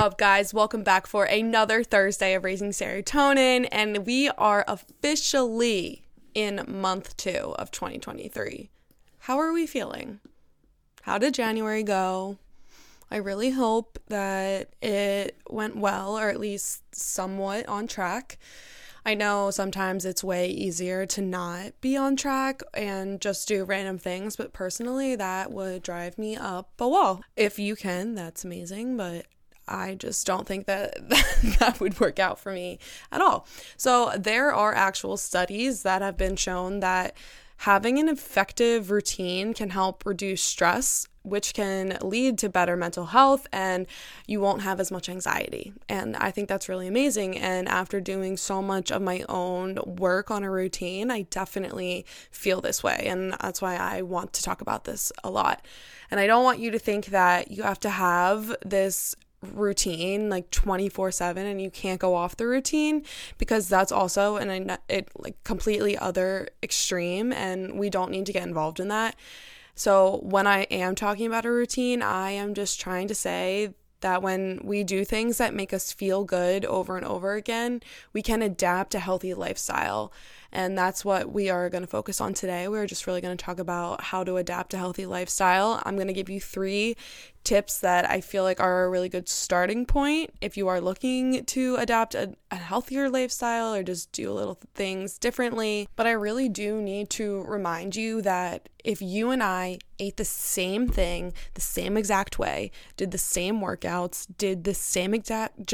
up, guys? Welcome back for another Thursday of Raising Serotonin, and we are officially in month two of 2023. How are we feeling? How did January go? I really hope that it went well, or at least somewhat on track. I know sometimes it's way easier to not be on track and just do random things, but personally, that would drive me up a wall. If you can, that's amazing, but I just don't think that that would work out for me at all. So, there are actual studies that have been shown that having an effective routine can help reduce stress which can lead to better mental health and you won't have as much anxiety. And I think that's really amazing. And after doing so much of my own work on a routine, I definitely feel this way. And that's why I want to talk about this a lot. And I don't want you to think that you have to have this routine like 24/7 and you can't go off the routine because that's also an it like completely other extreme and we don't need to get involved in that. So when I am talking about a routine, I am just trying to say that when we do things that make us feel good over and over again, we can adapt a healthy lifestyle. And that's what we are going to focus on today. We're just really going to talk about how to adapt a healthy lifestyle. I'm going to give you three tips that I feel like are a really good starting point if you are looking to adapt a, a healthier lifestyle or just do little things differently. But I really do need to remind you that if you and I ate the same thing the same exact way, did the same workouts, did the same exact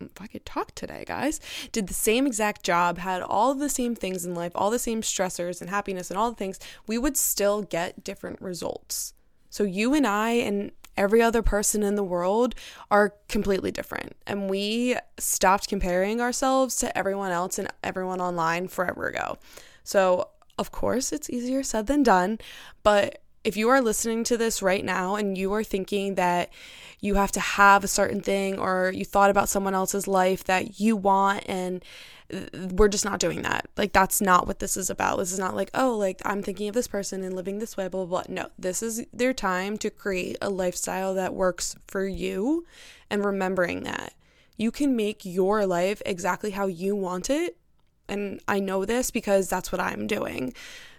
if I could talk today, guys, did the same exact job, had all the same things in life, all the same stressors and happiness and all the things, we would still get different results. So you and I and every other person in the world are completely different. And we stopped comparing ourselves to everyone else and everyone online forever ago. So, of course, it's easier said than done, but if you are listening to this right now and you are thinking that you have to have a certain thing or you thought about someone else's life that you want and we're just not doing that. Like that's not what this is about. This is not like, oh, like I'm thinking of this person and living this way, blah blah blah. No, this is their time to create a lifestyle that works for you and remembering that you can make your life exactly how you want it. And I know this because that's what I'm doing.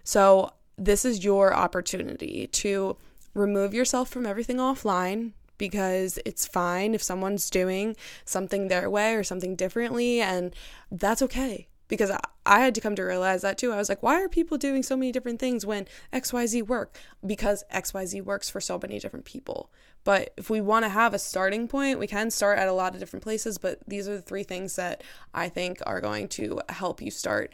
So this is your opportunity to remove yourself from everything offline because it's fine if someone's doing something their way or something differently, and that's okay. Because I had to come to realize that too. I was like, why are people doing so many different things when XYZ work? Because XYZ works for so many different people. But if we want to have a starting point, we can start at a lot of different places. But these are the three things that I think are going to help you start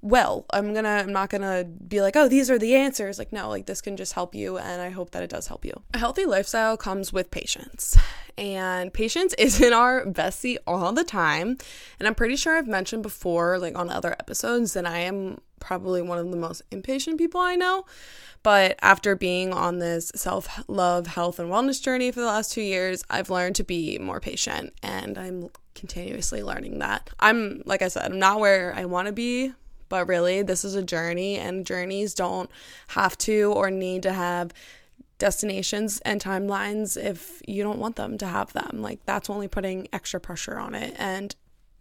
well i'm gonna i'm not gonna be like oh these are the answers. Like no like this can just help you and i hope that it does help you. A healthy lifestyle comes with patience and patience is in our bestie all the time. And i'm pretty sure i've mentioned before like on other episodes that i am probably one of the most impatient people i know. But after being on this self love health and wellness journey for the last two years i've learned to be more patient and i'm continuously learning that. I'm like i said i'm not where i want to be but really, this is a journey, and journeys don't have to or need to have destinations and timelines if you don't want them to have them. Like, that's only putting extra pressure on it. And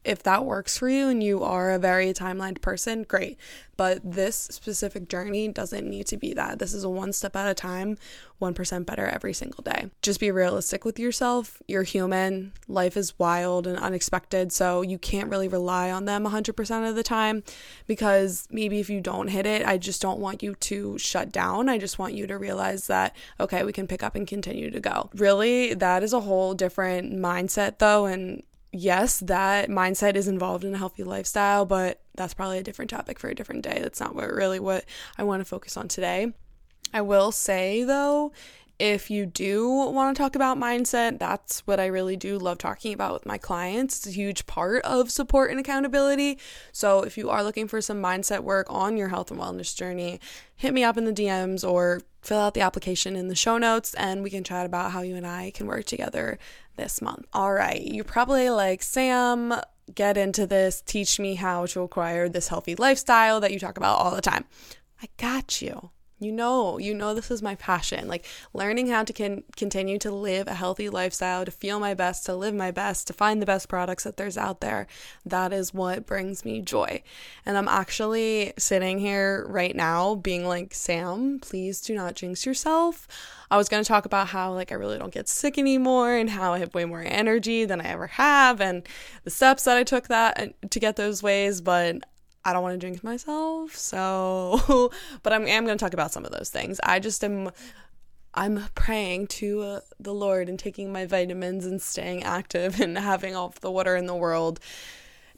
if that works for you and you are a very timelined person, great. But this specific journey doesn't need to be that. This is a one step at a time, 1% better every single day. Just be realistic with yourself. You're human. Life is wild and unexpected. So you can't really rely on them 100% of the time because maybe if you don't hit it, I just don't want you to shut down. I just want you to realize that, okay, we can pick up and continue to go. Really, that is a whole different mindset though. And yes, that mindset is involved in a healthy lifestyle, but that's probably a different topic for a different day. That's not what really what I want to focus on today. I will say though, if you do want to talk about mindset, that's what I really do love talking about with my clients. It's a huge part of support and accountability. So, if you are looking for some mindset work on your health and wellness journey, hit me up in the DMs or fill out the application in the show notes and we can chat about how you and I can work together this month. All right, you're probably like, Sam, get into this, teach me how to acquire this healthy lifestyle that you talk about all the time. I got you. You know, you know, this is my passion. Like learning how to can continue to live a healthy lifestyle, to feel my best, to live my best, to find the best products that there's out there. That is what brings me joy. And I'm actually sitting here right now being like, Sam, please do not jinx yourself. I was going to talk about how like I really don't get sick anymore and how I have way more energy than I ever have and the steps that I took that uh, to get those ways, but I don't want to jinx myself. So, but I'm, I'm going to talk about some of those things. I just am, I'm praying to uh, the Lord and taking my vitamins and staying active and having all the water in the world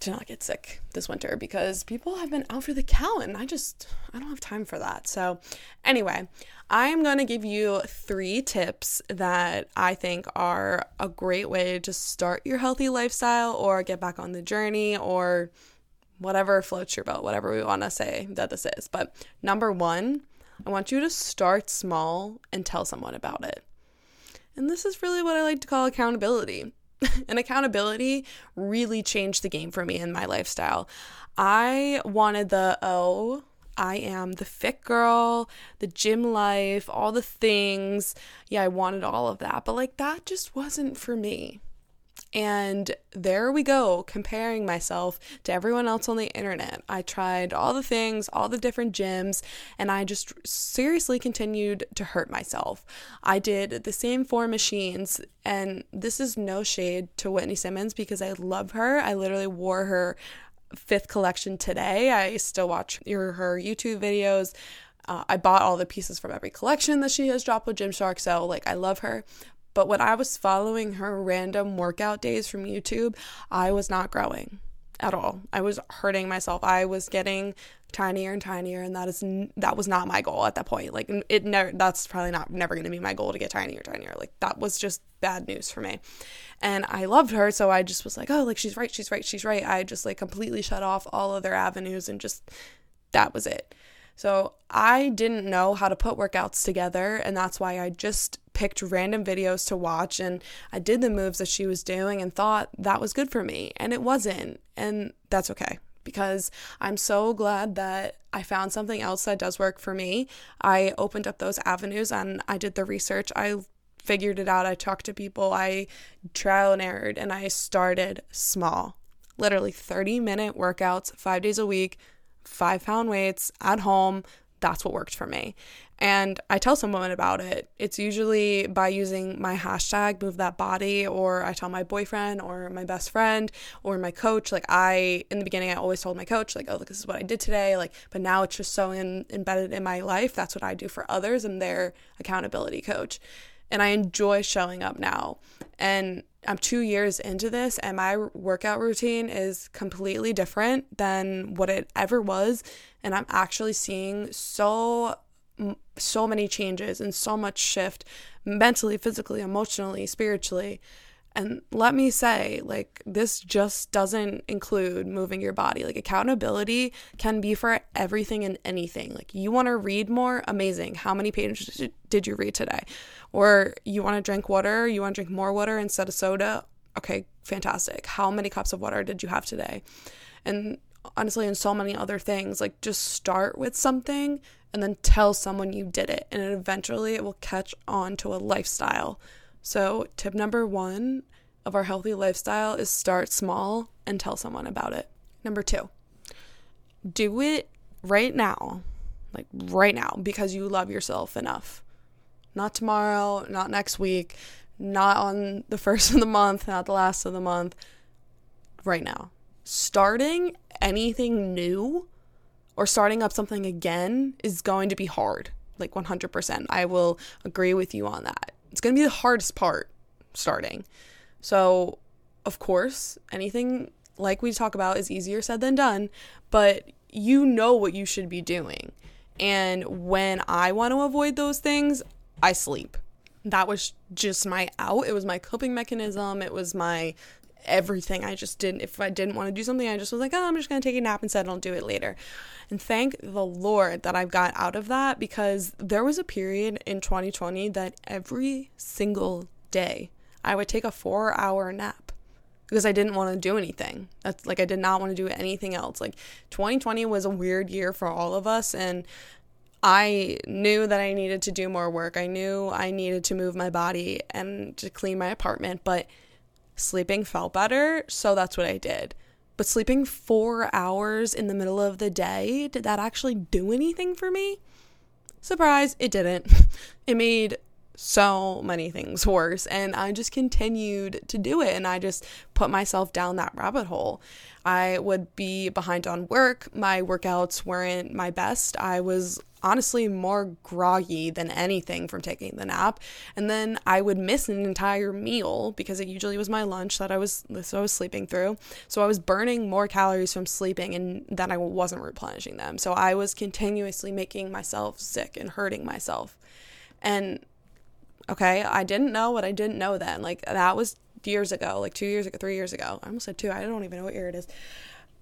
to not get sick this winter because people have been out for the count and I just, I don't have time for that. So, anyway, I am going to give you three tips that I think are a great way to start your healthy lifestyle or get back on the journey or whatever floats your boat, whatever we want to say that this is. But number one, I want you to start small and tell someone about it. And this is really what I like to call accountability. and accountability really changed the game for me in my lifestyle. I wanted the, oh, I am the fit girl, the gym life, all the things. Yeah, I wanted all of that, but like that just wasn't for me. And there we go, comparing myself to everyone else on the internet. I tried all the things, all the different gyms, and I just seriously continued to hurt myself. I did the same four machines, and this is no shade to Whitney Simmons because I love her. I literally wore her fifth collection today. I still watch her, her YouTube videos. Uh, I bought all the pieces from every collection that she has dropped with Gymshark, so like I love her. But when I was following her random workout days from YouTube, I was not growing at all. I was hurting myself. I was getting tinier and tinier and that is that was not my goal at that point. Like it never that's probably not never going to be my goal to get tinier tinier. Like that was just bad news for me. And I loved her, so I just was like, "Oh, like she's right, she's right, she's right." I just like completely shut off all other avenues and just that was it. So I didn't know how to put workouts together, and that's why I just picked random videos to watch and I did the moves that she was doing and thought that was good for me. And it wasn't. And that's okay because I'm so glad that I found something else that does work for me. I opened up those avenues and I did the research. I figured it out. I talked to people. I trial and errored and I started small. Literally 30 minute workouts, five days a week, five pound weights at home. That's what worked for me. And I tell someone about it. It's usually by using my hashtag move that body, or I tell my boyfriend or my best friend or my coach. Like, I, in the beginning, I always told my coach, like, oh, look, this is what I did today. Like, but now it's just so in, embedded in my life. That's what I do for others. I'm their accountability coach. And I enjoy showing up now. And I'm two years into this, and my workout routine is completely different than what it ever was. And I'm actually seeing so so many changes and so much shift mentally, physically, emotionally, spiritually. And let me say, like, this just doesn't include moving your body. Like, accountability can be for everything and anything. Like, you want to read more? Amazing. How many pages did you read today? Or you want to drink water? You want to drink more water instead of soda? Okay, fantastic. How many cups of water did you have today? And honestly, in so many other things, like, just start with something and then tell someone you did it. And eventually it will catch on to a lifestyle. So, tip number one of our healthy lifestyle is start small and tell someone about it. Number two, do it right now, like right now, because you love yourself enough. Not tomorrow, not next week, not on the first of the month, not the last of the month, right now. Starting anything new or starting up something again is going to be hard. Like 100%. I will agree with you on that. It's going to be the hardest part starting. So, of course, anything like we talk about is easier said than done, but you know what you should be doing. And when I want to avoid those things, I sleep. That was just my out. It was my coping mechanism. It was my everything. I just didn't, if I didn't want to do something, I just was like, oh, I'm just going to take a nap instead and I'll do it later. And thank the Lord that I've got out of that because there was a period in 2020 that every single day I would take a four hour nap because I didn't want to do anything. That's like I did not want to do anything else. Like 2020 was a weird year for all of us and I knew that I needed to do more work. I knew I needed to move my body and to clean my apartment, but sleeping felt better, so that's what I did. But sleeping four hours in the middle of the day, did that actually do anything for me? Surprise, it didn't. It made so many things worse. And I just continued to do it. And I just put myself down that rabbit hole. I would be behind on work. My workouts weren't my best. I was honestly more groggy than anything from taking the nap. And then I would miss an entire meal because it usually was my lunch that I was so I was sleeping through. So I was burning more calories from sleeping and then I wasn't replenishing them. So I was continuously making myself sick and hurting myself. And Okay. I didn't know what I didn't know then. Like that was years ago, like two years ago, three years ago. I almost said two. I don't even know what year it is.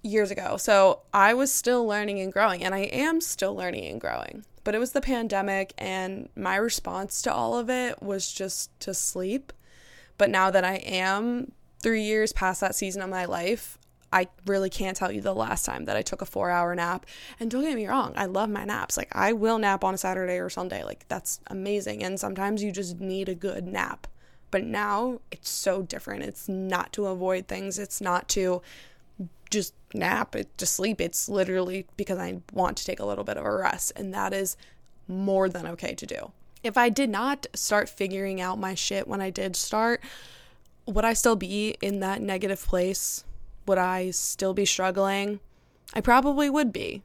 Years ago. So I was still learning and growing, and I am still learning and growing. But it was the pandemic, and my response to all of it was just to sleep. But now that I am three years past that season of my life, I really can't tell you the last time that I took a four hour nap. And don't get me wrong, I love my naps. Like, I will nap on a Saturday or Sunday. Like, that's amazing. And sometimes you just need a good nap. But now it's so different. It's not to avoid things, it's not to just nap, it, just sleep. It's literally because I want to take a little bit of a rest. And that is more than okay to do. If I did not start figuring out my shit when I did start, would I still be in that negative place? Would I still be struggling? I probably would be.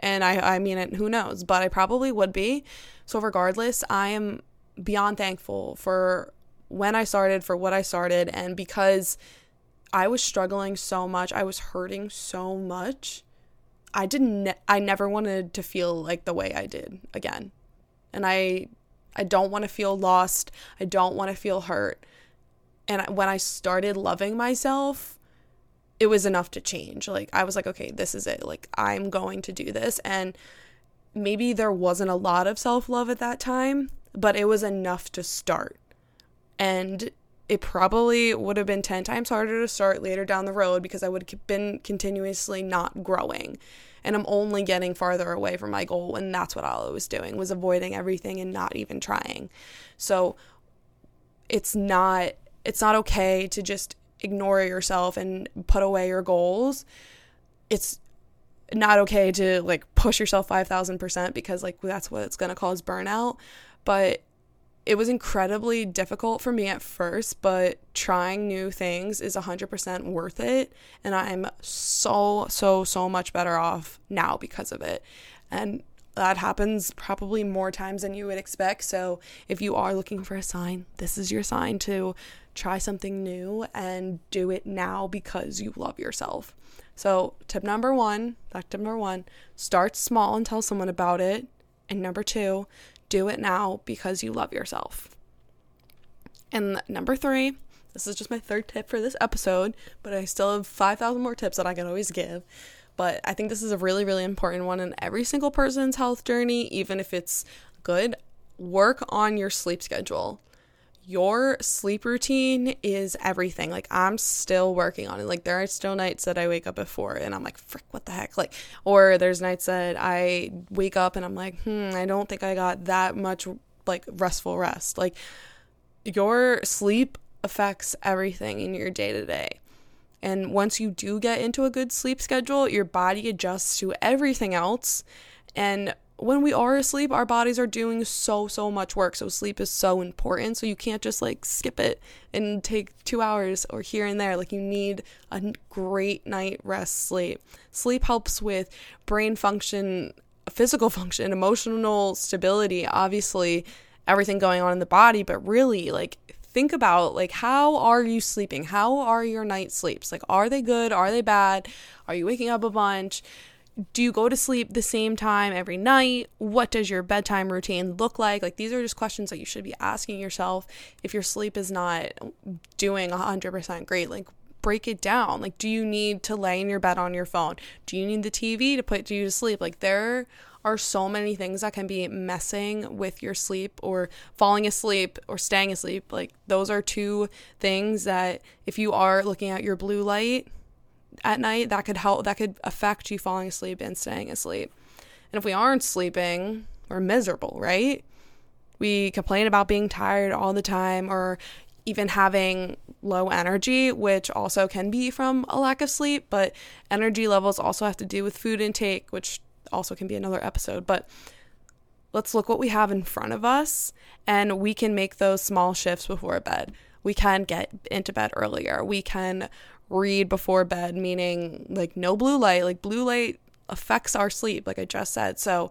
And I, I mean, it, who knows, but I probably would be. So, regardless, I am beyond thankful for when I started, for what I started, and because I was struggling so much, I was hurting so much. I didn't ne- I never wanted to feel like the way I did again. And I I don't want to feel lost. I don't want to feel hurt. And when I started loving myself, it was enough to change. Like I was like, okay, this is it. Like I'm going to do this and maybe there wasn't a lot of self-love at that time, but it was enough to start. And it probably would have been 10 times harder to start later down the road because I would have been continuously not growing. And I'm only getting farther away from my goal. And that's what I was doing, was avoiding everything and not even trying. So it's not it's not okay to just ignore yourself and put away your goals, it's not okay to like push yourself 5000% because like that's what it's going to cause burnout. But it was incredibly difficult for me at first, but trying new things is 100% worth it. And I'm so, so, so much better off now because of it. And that happens probably more times than you would expect. So if you are looking for a sign, this is your sign to try something new and do it now because you love yourself. So, tip number one, back to number one, start small and tell someone about it. And number two, do it now because you love yourself. And number three, this is just my third tip for this episode, but I still have 5,000 more tips that I can always give. But I think this is a really, really important one in every single person's health journey, even if it's good. Work on your sleep schedule your sleep routine is everything. Like I'm still working on it. Like there are still nights that I wake up before and I'm like, frick, what the heck? Like, or there's nights that I wake up and I'm like, hmm, I don't think I got that much like restful rest. Like your sleep affects everything in your day to day. And once you do get into a good sleep schedule, your body adjusts to everything else. And when we are asleep, our bodies are doing so, so much work. So sleep is so important. So you can't just like skip it and take two hours or here and there. Like you need a great night rest sleep. Sleep helps with brain function, physical function, emotional stability, obviously everything going on in the body, but really like think about like how are you sleeping? How are your night sleeps? Like are they good? Are they bad? Are you waking up a bunch? Do you go to sleep the same time every night? What does your bedtime routine look like? Like, these are just questions that you should be asking yourself if your sleep is not doing 100% great. Like, break it down. Like, do you need to lay in your bed on your phone? Do you need the TV to put you to sleep? Like, there are so many things that can be messing with your sleep or falling asleep or staying asleep. Like, those are two things that if you are looking at your blue light, at night that could help that could affect you falling asleep and staying asleep and if we aren't sleeping we're miserable, right? We complain about being tired all the time or even having low energy, which also can be from a lack of sleep, but energy levels also have to do with food intake, which also can be another episode. But let's look what we have in front of us and we can make those small shifts before bed. We can get into bed earlier. We can read before bed, meaning like no blue light. Like blue light affects our sleep, like I just said. So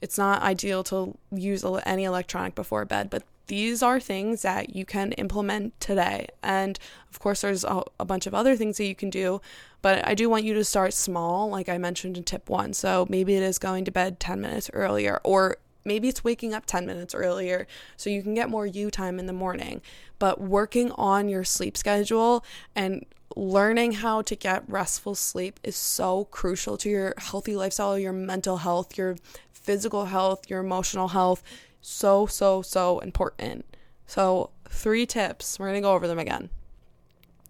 it's not ideal to use any electronic before bed, but these are things that you can implement today. And of course, there's a, a, bunch of other things that you can do, but I do want you to start small, like I mentioned in tip one. So maybe it is going to bed 10 minutes earlier, or maybe it's waking up 10 minutes earlier so you can get more you time in the morning. But working on your sleep schedule and learning how to get restful sleep is so crucial to your healthy lifestyle, your mental health, your physical health, your emotional health so, so, so important. So, three tips. We're going to go over them again.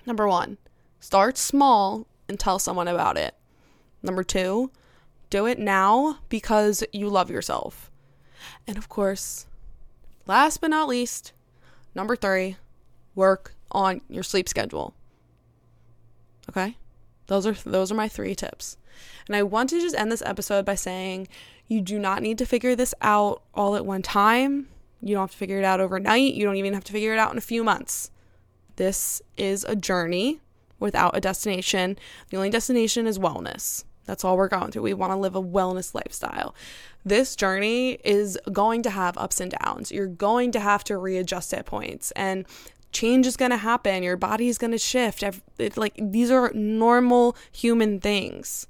Number one, start small and tell someone about it. Number two, do it now because you love yourself. And of course, last but not least, number three, work on your sleep schedule. Okay? Those are those are my three tips. And I want to just end this episode by saying you do not need to figure this out all at one time. You don't have to figure it out overnight. You don't even have to figure it out in a few months. This is a journey without a destination. The only destination is wellness. That's all we're going through. We want to live a wellness lifestyle. This journey is going to have ups and downs. You're going to have to readjust at points, and change is going to happen. Your body is going to shift. Like these are normal human things.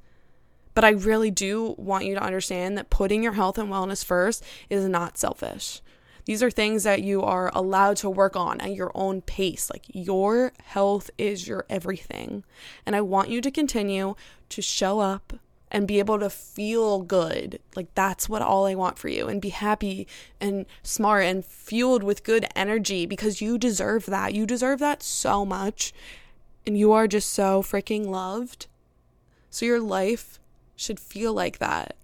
But I really do want you to understand that putting your health and wellness first is not selfish. These are things that you are allowed to work on at your own pace. Like your health is your everything. And I want you to continue to show up and be able to feel good. Like that's what all I want for you and be happy and smart and fueled with good energy because you deserve that. You deserve that so much. And you are just so freaking loved. So your life should feel like that.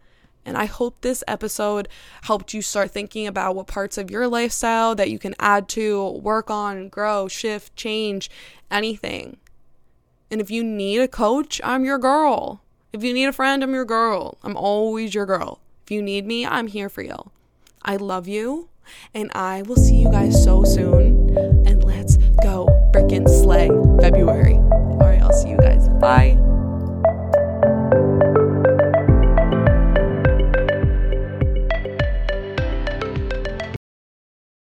And I hope this episode helped you start thinking about what parts of your lifestyle that you can add to, work on, grow, shift, change, anything. And if you need a coach, I'm your girl. If you need a friend, I'm your girl. I'm always your girl. If you need me, I'm here for you. I love you, and I will see you guys so soon. And let's go frickin' slay February. All right, I'll see you guys. Bye.